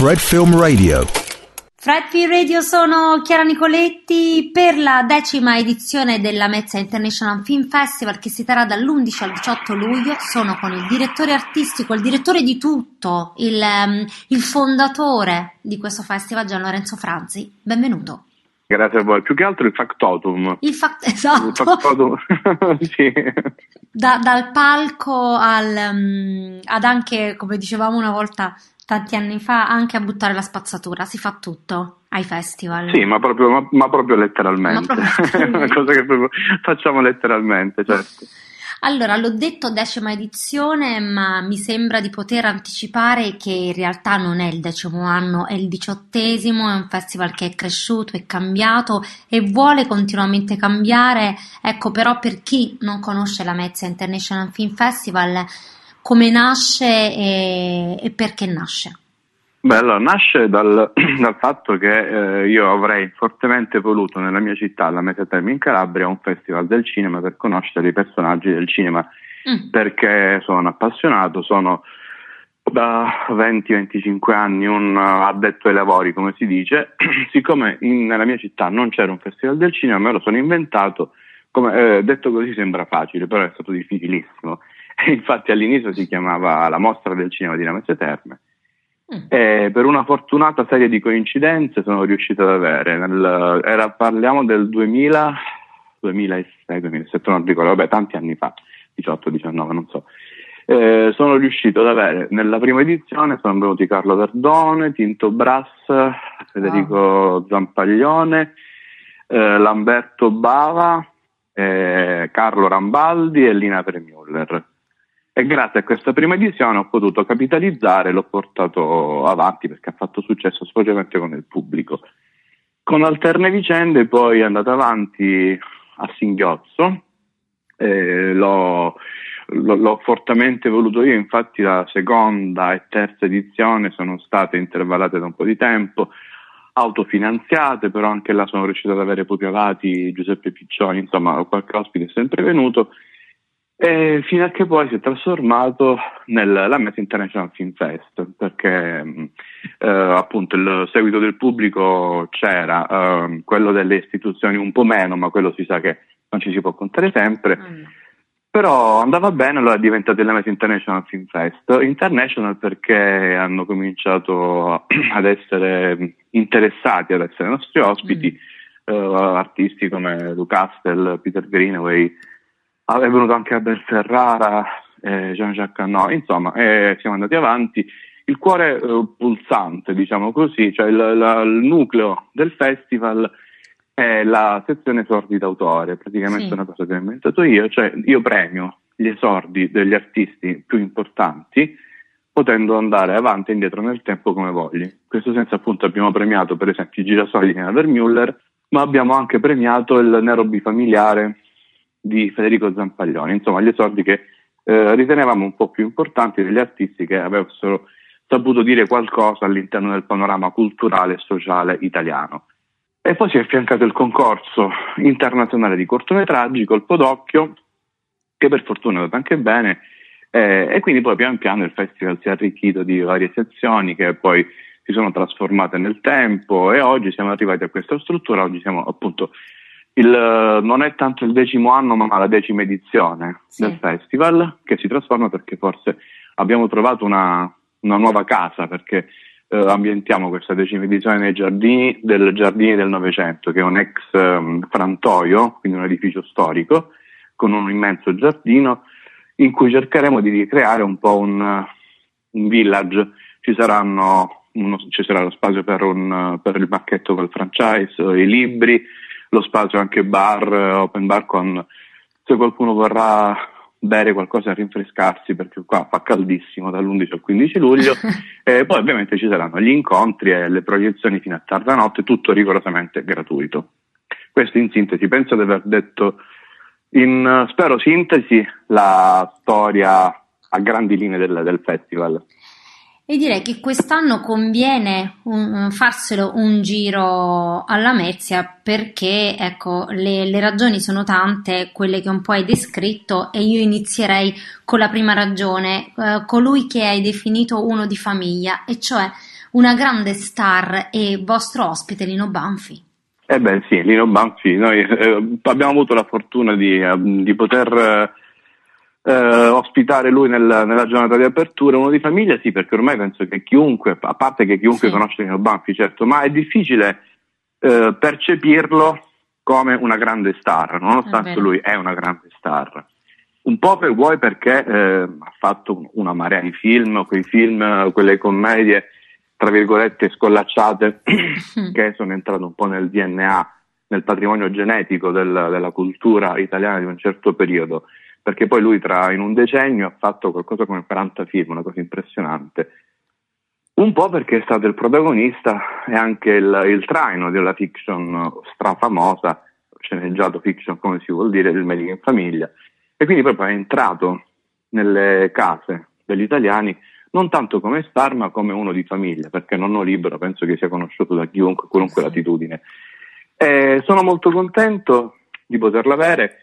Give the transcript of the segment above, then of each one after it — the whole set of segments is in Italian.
Fred Film Radio. Fred Film Radio sono Chiara Nicoletti per la decima edizione della Mezza International Film Festival che si terrà dall'11 al 18 luglio. Sono con il direttore artistico, il direttore di tutto, il, um, il fondatore di questo festival, Gian Lorenzo Franzi. Benvenuto. Grazie a voi. Più che altro il factotum. Il fact- esatto. Il factotum. sì. Da, dal palco al, um, ad anche, come dicevamo una volta, tanti anni fa, anche a buttare la spazzatura. Si fa tutto ai festival. Sì, ma proprio, ma, ma proprio letteralmente. Ma proprio. Una cosa che proprio facciamo letteralmente, certo. Allora, l'ho detto decima edizione, ma mi sembra di poter anticipare che in realtà non è il decimo anno, è il diciottesimo, è un festival che è cresciuto, è cambiato e vuole continuamente cambiare. Ecco, però per chi non conosce la Mezza International Film Festival, come nasce e, e perché nasce? Beh, allora, nasce dal, dal fatto che eh, io avrei fortemente voluto nella mia città, la Mesa Terme in Calabria, un festival del cinema per conoscere i personaggi del cinema, mm. perché sono appassionato, sono da 20-25 anni un addetto ai lavori, come si dice, siccome in, nella mia città non c'era un festival del cinema, me lo sono inventato, come, eh, detto così sembra facile, però è stato difficilissimo. Infatti all'inizio si chiamava la mostra del cinema di Lamezze Terme Mm. E per una fortunata serie di coincidenze sono riuscito ad avere, nel, era, parliamo del 2000, 2006, 2007, non ricordo, vabbè, tanti anni fa, 18, 19, non so. Eh, sono riuscito ad avere nella prima edizione sono venuti Carlo Verdone, Tinto Brass, Federico oh. Zampaglione, eh, Lamberto Bava, eh, Carlo Rambaldi e Lina Premiuller e grazie a questa prima edizione ho potuto capitalizzare l'ho portato avanti perché ha fatto successo specialmente con il pubblico. Con alterne vicende poi è andato avanti a singhiozzo, eh, l'ho, l'ho, fortemente voluto io, infatti la seconda e terza edizione sono state intervallate da un po' di tempo, autofinanziate, però anche là sono riuscito ad avere proprio avati Giuseppe Piccioni, insomma qualche ospite è sempre venuto e fino a che poi si è trasformato nella Mesa International Film Fest, perché eh, appunto il seguito del pubblico c'era, eh, quello delle istituzioni un po' meno, ma quello si sa che non ci si può contare sempre. Mm. Però andava bene, allora è diventato il Mesa International Film Fest. International perché hanno cominciato ad essere interessati ad essere nostri ospiti, mm. eh, artisti come Luke Castle, Peter Greenaway, è venuto anche Abel Ferrara, eh, Jean-Jacques Anno, insomma, eh, siamo andati avanti. Il cuore eh, pulsante, diciamo così, cioè il, la, il, nucleo del festival è la sezione esordi d'autore, praticamente sì. una cosa che ho inventato io, cioè io premio gli esordi degli artisti più importanti potendo andare avanti e indietro nel tempo come vogli. In questo senso appunto abbiamo premiato per esempio i girasoli di Nina Vermüller, ma abbiamo anche premiato il Nero bifamiliare di Federico Zampaglioni, insomma gli esordi che eh, ritenevamo un po' più importanti degli artisti che avessero saputo dire qualcosa all'interno del panorama culturale e sociale italiano. E poi si è affiancato il concorso internazionale di cortometraggi, Colpo d'Occhio, che per fortuna è andato anche bene, eh, e quindi poi pian piano il festival si è arricchito di varie sezioni che poi si sono trasformate nel tempo e oggi siamo arrivati a questa struttura, oggi siamo appunto il, non è tanto il decimo anno, ma la decima edizione sì. del festival che si trasforma perché forse abbiamo trovato una, una nuova casa perché eh, ambientiamo questa decima edizione nei giardini del Giardini del Novecento, che è un ex um, frantoio, quindi un edificio storico, con un immenso giardino in cui cercheremo di ricreare un po' un, un village. Ci, saranno uno, ci sarà lo spazio per, un, per il bacchetto col franchise, i libri, lo spazio anche bar, open bar con se qualcuno vorrà bere qualcosa e rinfrescarsi perché qua fa caldissimo dall'11 al 15 luglio e poi ovviamente ci saranno gli incontri e le proiezioni fino a tarda notte, tutto rigorosamente gratuito. Questo in sintesi, penso di aver detto in, spero sintesi, la storia a grandi linee del, del festival. E direi che quest'anno conviene un, farselo un giro alla Mezia perché ecco, le, le, ragioni sono tante, quelle che un po' hai descritto, e io inizierei con la prima ragione, eh, colui che hai definito uno di famiglia, e cioè una grande star e vostro ospite Lino Banfi. Eh beh sì, Lino Banfi, noi eh, abbiamo avuto la fortuna di, eh, di poter eh, ospitare lui nel, nella giornata di apertura, uno di famiglia sì, perché ormai penso che chiunque, a parte che chiunque sì. conosce Lino Banfi, certo, ma è difficile eh, percepirlo come una grande star, nonostante è lui è una grande star. Un po' per vuoi perché eh, ha fatto una marea di film, quei film, quelle commedie tra virgolette scollacciate che sono entrate un po' nel DNA, nel patrimonio genetico del, della cultura italiana di un certo periodo, perché poi lui tra, in un decennio ha fatto qualcosa come 40 film, una cosa impressionante. Un po' perché è stato il protagonista e anche il, il traino della fiction strafamosa, sceneggiato fiction come si vuol dire, del Medico in Famiglia, e quindi proprio è entrato nelle case degli italiani non tanto come star ma come uno di famiglia, perché Nonno Libero penso che sia conosciuto da chiunque, qualunque latitudine. E sono molto contento di poterlo avere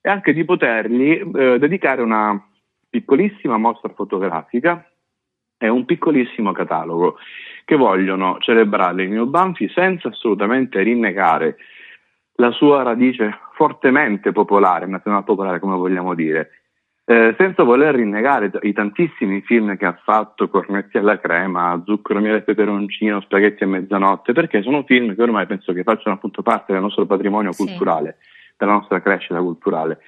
e anche di potergli eh, dedicare una piccolissima mostra fotografica e un piccolissimo catalogo che vogliono celebrare Nino Banfi senza assolutamente rinnegare la sua radice fortemente popolare, nazionale popolare come vogliamo dire, eh, senza voler rinnegare i tantissimi film che ha fatto, Cornetti alla crema, Zucchero, miele e peperoncino, Spaghetti a mezzanotte, perché sono film che ormai penso che facciano appunto parte del nostro patrimonio culturale, sì. Della nostra crescita culturale,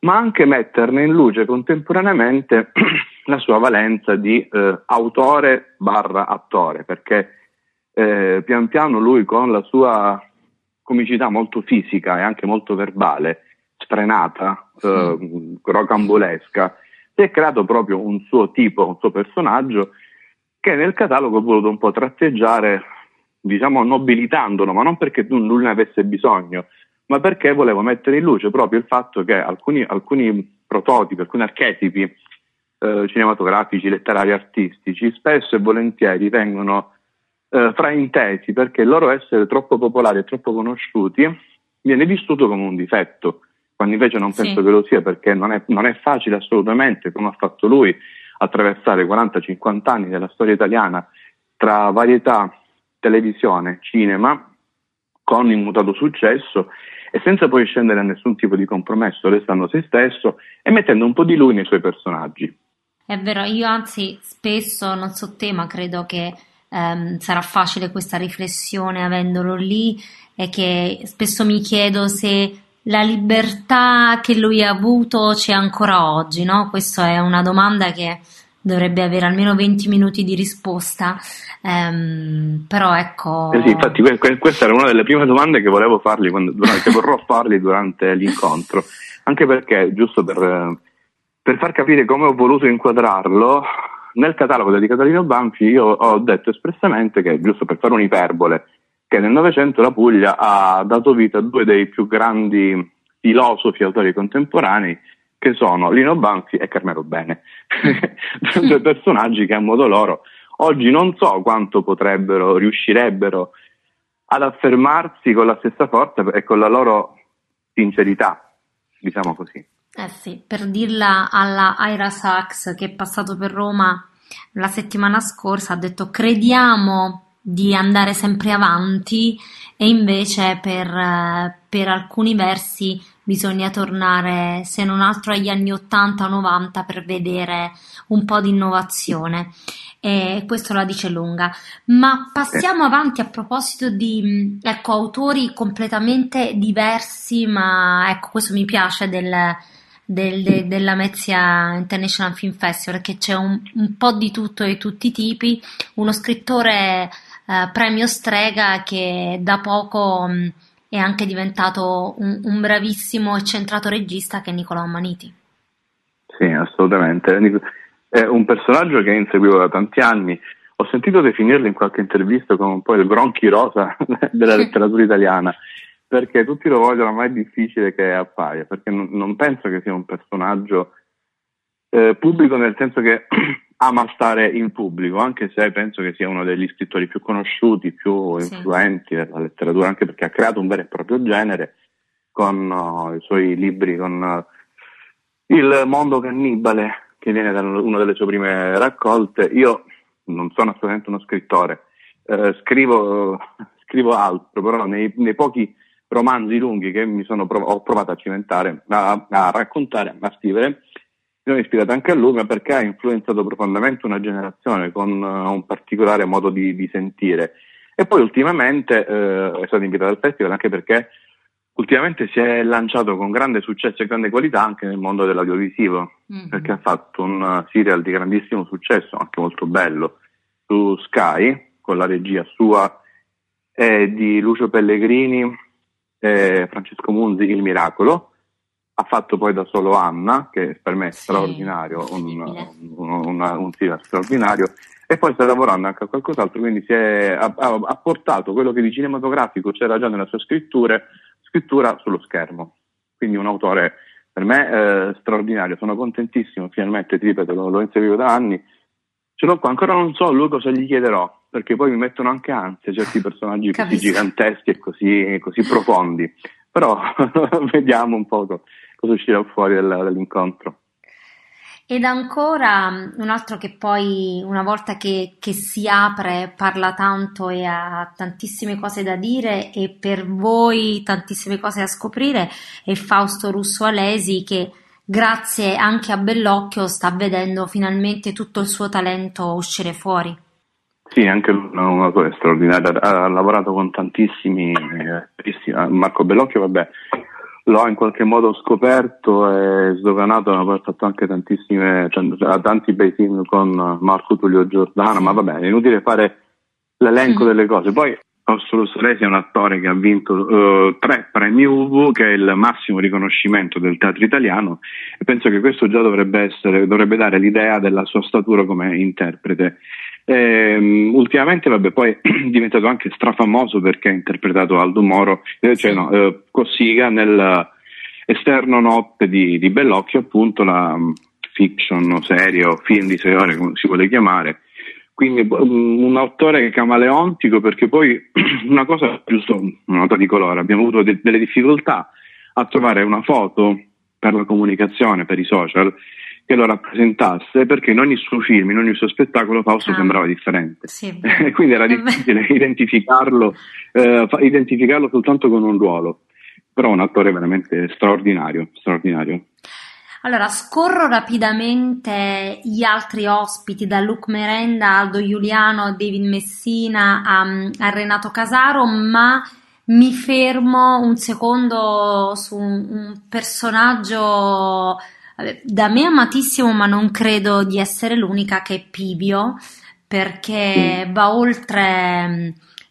ma anche metterne in luce contemporaneamente la sua valenza di eh, autore barra attore, perché eh, pian piano lui con la sua comicità molto fisica e anche molto verbale sfrenata, eh, rocambolesca, si è creato proprio un suo tipo, un suo personaggio che nel catalogo ha voluto un po' tratteggiare, diciamo nobilitandolo, ma non perché lui ne avesse bisogno, ma perché volevo mettere in luce proprio il fatto che alcuni, alcuni prototipi, alcuni archetipi eh, cinematografici, letterari, artistici, spesso e volentieri vengono eh, fraintesi perché il loro essere troppo popolari e troppo conosciuti viene vissuto come un difetto quando invece non penso sì. che lo sia perché non è, non è facile assolutamente, come ha fatto lui, attraversare 40-50 anni della storia italiana tra varietà, televisione, cinema, con immutato successo e senza poi scendere a nessun tipo di compromesso, restando se stesso e mettendo un po' di lui nei suoi personaggi. È vero, io anzi spesso, non so te, ma credo che ehm, sarà facile questa riflessione avendolo lì e che spesso mi chiedo se la libertà che lui ha avuto c'è ancora oggi, no? Questa è una domanda che dovrebbe avere almeno 20 minuti di risposta, ehm, però ecco... Eh sì, infatti questa era una delle prime domande che volevo fargli, quando, durante, che vorrò fargli durante l'incontro, anche perché, giusto per, per far capire come ho voluto inquadrarlo, nel catalogo dedicato a Lino Banfi io ho detto espressamente che, giusto per fare un'iperbole, che nel Novecento la Puglia ha dato vita a due dei più grandi filosofi autori contemporanei che sono Lino Banfi e Carmelo Bene, due personaggi che a modo loro oggi non so quanto potrebbero, riuscirebbero ad affermarsi con la stessa forza e con la loro sincerità, diciamo così. Eh sì, per dirla alla Ira Sachs che è passato per Roma la settimana scorsa, ha detto crediamo di andare sempre avanti e invece per, per alcuni versi bisogna tornare se non altro agli anni 80 o 90 per vedere un po' di innovazione. E questo la dice lunga. Ma passiamo avanti a proposito di ecco, autori completamente diversi ma ecco questo mi piace del, del, de, della Mezia International Film Festival perché c'è un, un po' di tutto e tutti i tipi. Uno scrittore eh, premio Strega che da poco mh, mm, è anche diventato un, un, bravissimo e centrato regista che è Nicolò Maniti. Sì, assolutamente. È un personaggio che inseguivo da tanti anni. Ho sentito definirlo in qualche intervista come un po' il Bronchi Rosa della letteratura italiana, perché tutti lo vogliono, ma è difficile che appaia, perché non, non penso che sia un personaggio eh, pubblico nel senso che ama stare in pubblico, anche se penso che sia uno degli scrittori più conosciuti, più influenti della letteratura, anche perché ha creato un vero e proprio genere con uh, i suoi libri, con uh, Il mondo cannibale, che viene da una delle sue prime raccolte. Io non sono assolutamente uno scrittore, eh, scrivo, scrivo, altro, però nei, nei, pochi romanzi lunghi che mi sono prov- ho provato a cimentare, a, a raccontare, a scrivere, sono ispirato anche a lui, ma perché ha influenzato profondamente una generazione con uh, un particolare modo di, di, sentire. E poi ultimamente eh, è stato invitato al festival anche perché ultimamente si è lanciato con grande successo e grande qualità anche nel mondo dell'audiovisivo, mm-hmm. perché ha fatto un uh, serial di grandissimo successo, anche molto bello, su Sky, con la regia sua e di Lucio Pellegrini e Francesco Munzi, Il Miracolo. Ha fatto poi da solo Anna, che per me è sì, straordinario, un, un, un, un serial straordinario, e poi sta lavorando anche a qualcos'altro, quindi è, ha, ha, portato quello che di cinematografico c'era già nelle sue scritture scrittura sullo schermo. Quindi un autore per me eh, straordinario, sono contentissimo, finalmente ti ripeto, lo, lo inseguivo da anni, ce l'ho qua, ancora non so lui cosa gli chiederò, perché poi mi mettono anche ansia certi personaggi così giganteschi e così, così profondi, però vediamo un po' cosa uscirà fuori dall'incontro. Ed ancora un altro che poi una volta che, che, si apre parla tanto e ha tantissime cose da dire e per voi tantissime cose da scoprire è Fausto Russo Alesi che grazie anche a Bellocchio sta vedendo finalmente tutto il suo talento uscire fuori. Sì, anche lui è un autore straordinario, ha lavorato con tantissimi, eh, Marco Bellocchio vabbè l'ho in qualche modo scoperto e sdoganato, ha fatto anche tantissime, cioè, tanti bei film con Marco Tullio Giordano, ma va bene, è inutile fare l'elenco mm. delle cose. Poi Fausto Soresi è un attore che ha vinto uh, tre premi UV, che è il massimo riconoscimento del teatro italiano, e penso che questo già dovrebbe, essere, dovrebbe dare l'idea della sua statura come interprete. Eh, ultimamente, vabbè, poi è diventato anche strafamoso perché ha interpretato Aldo Moro, eh, cioè no, eh, Cossiga nel Esterno Notte di, di Bellocchio, appunto la um, fiction, serie o film di sei ore, come si vuole chiamare. Quindi um, un autore camaleontico perché poi una cosa, giusto una nota di colore, abbiamo avuto de- delle difficoltà a trovare una foto per la comunicazione, per i social, che lo rappresentasse perché in ogni suo film, in ogni suo spettacolo Fausto ah. sembrava differente. Sì, Quindi era difficile identificarlo, eh, identificarlo soltanto con un ruolo, però un attore veramente straordinario, straordinario. Allora, scorro rapidamente gli altri ospiti, da Luc Merenda, Aldo Giuliano, a David Messina, a, a Renato Casaro, ma mi fermo un secondo su un, un personaggio da me amatissimo, ma non credo di essere l'unica che è Pibio, perché mm. va oltre mm,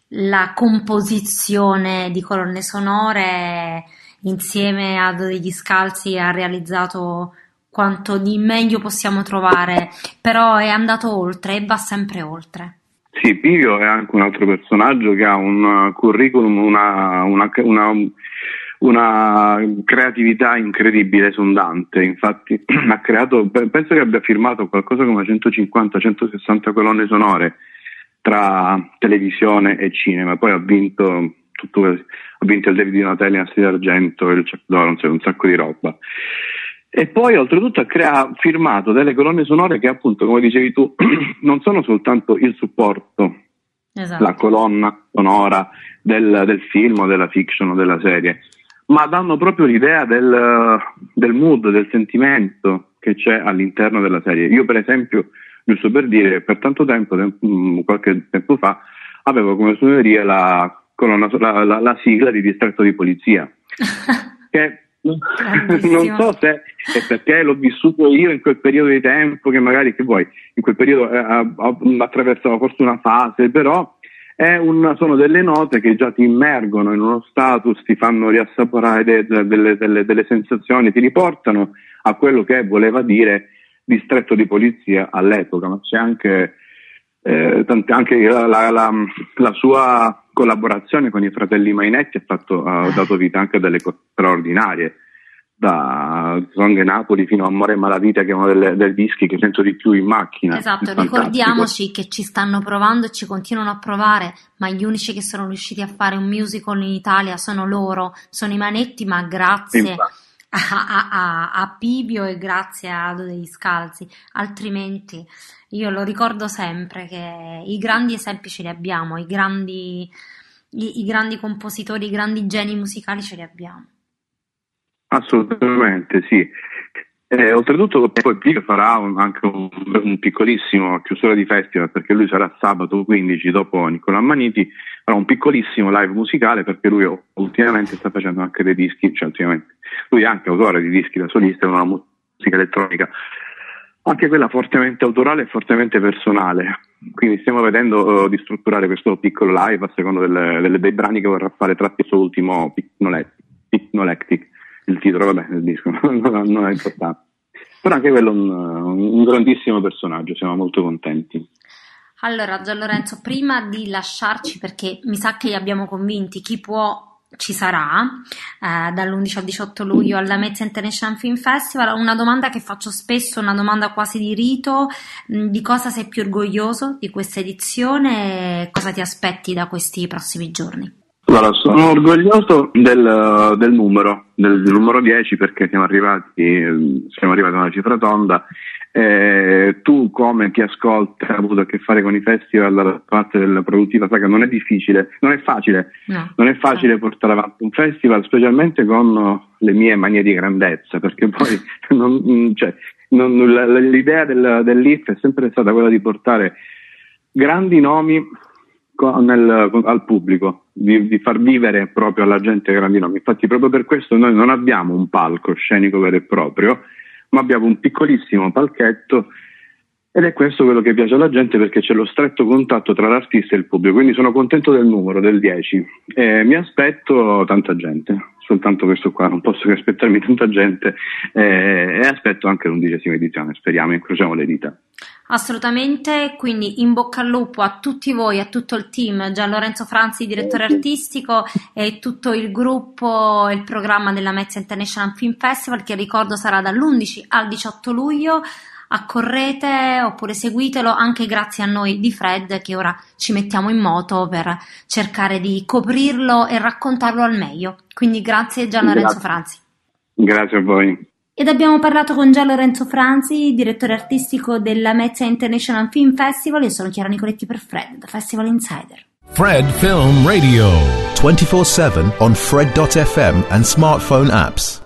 la composizione di colonne sonore, insieme a degli scalzi ha realizzato quanto di meglio possiamo trovare, però è andato oltre e va sempre oltre. Sì, Pivio è anche un altro personaggio che ha un curriculum, una, una, una una creatività incredibile, esondante, infatti ha creato, penso che abbia firmato qualcosa come 150-160 colonne sonore tra televisione e cinema, poi ha vinto, tutto, ha vinto il David di Natelli, Nastri d'Argento, il Chuck Doran, un sacco di roba. E poi oltretutto ha, crea- firmato delle colonne sonore che appunto, come dicevi tu, non sono soltanto il supporto, esatto. la colonna sonora del, del film o della fiction o della serie, ma danno proprio l'idea del, del mood, del sentimento che c'è all'interno della serie. Io, per esempio, giusto per dire, per tanto tempo, mm, qualche tempo fa, avevo come suoneria la, la, la, la sigla di distretto di polizia. che non so se è perché l'ho vissuto io in quel periodo di tempo, che magari che vuoi, in quel periodo eh, attraversavo forse una fase, però un, sono delle note che già ti immergono in uno status, ti fanno riassaporare de, delle, delle, delle, sensazioni, ti riportano a quello che voleva dire distretto di polizia all'epoca, ma c'è anche, eh, tante, anche la, la, la, la, sua collaborazione con i fratelli Mainetti ha, fatto, ha dato vita anche a delle cose straordinarie da Song Napoli fino a Amore e Malavita, che è uno delle, dei dischi che sento di più in macchina. Esatto, ricordiamoci che ci stanno provando e ci continuano a provare, ma gli unici che sono riusciti a fare un musical in Italia sono loro, sono i Manetti, ma grazie. A, a, a Pibio e grazie a Ado degli Scalzi, altrimenti io lo ricordo sempre che i grandi esempi ce li abbiamo, i grandi, i, i grandi compositori, i grandi geni musicali ce li abbiamo. Assolutamente sì. Eh, oltretutto poi Pio farà un, anche un, un, piccolissimo chiusura di festival perché lui sarà sabato 15 dopo Nicola Maniti, farà un piccolissimo live musicale perché lui ultimamente sta facendo anche dei dischi, cioè ultimamente lui è anche autore di dischi da solista in una musica elettronica, anche quella fortemente autorale e fortemente personale. Quindi stiamo vedendo uh, di strutturare questo piccolo live a seconda delle, delle, dei brani che vorrà fare tratti suo ultimo Picnolectic il titolo, vabbè, del disco non, è importante. Però anche quello è un, un grandissimo personaggio, siamo molto contenti. Allora, Gian Lorenzo, prima di lasciarci, perché mi sa che li abbiamo convinti, chi può ci sarà eh, dall'11 al 18 luglio alla Mezza International Film Festival. Una domanda che faccio spesso, una domanda quasi di rito: mm, di cosa sei più orgoglioso di questa edizione? Cosa ti aspetti da questi prossimi giorni? Allora, sono orgoglioso del, del, numero, del, numero 10 perché siamo arrivati, siamo arrivati a una cifra tonda. Eh, tu come chi ascolta hai avuto a che fare con i festival da parte della produttiva che non è difficile, non è facile, no. non è facile portare avanti un festival, specialmente con le mie manie di grandezza, perché poi non, cioè, non, l'idea del, dell'IF è sempre stata quella di portare grandi nomi nel, al pubblico, di, di, far vivere proprio alla gente grandi nomi. Infatti, proprio per questo noi non abbiamo un palco scenico vero e proprio, ma abbiamo un piccolissimo palchetto ed è questo quello che piace alla gente perché c'è lo stretto contatto tra l'artista e il pubblico. Quindi sono contento del numero, del 10. E mi aspetto tanta gente, soltanto questo qua, non posso che aspettarmi tanta gente eh, e aspetto anche l'undicesima edizione, speriamo, incrociamo le dita. Assolutamente, quindi in bocca al lupo a tutti voi, a tutto il team, Gian Lorenzo Franzi, direttore artistico e tutto il gruppo e il programma della Mezza International Film Festival che ricordo sarà dall'11 al 18 luglio. Accorrete oppure seguitelo anche grazie a noi di Fred che ora ci mettiamo in moto per cercare di coprirlo e raccontarlo al meglio. Quindi grazie Gian Lorenzo Franzi. Grazie a voi. Ed abbiamo parlato con Gian Lorenzo Franzi, direttore artistico della Mezza International Film Festival. Io sono Chiara Nicoletti per Fred, da Festival Insider. Fred Film Radio 24/7 on Fred.fm and smartphone apps.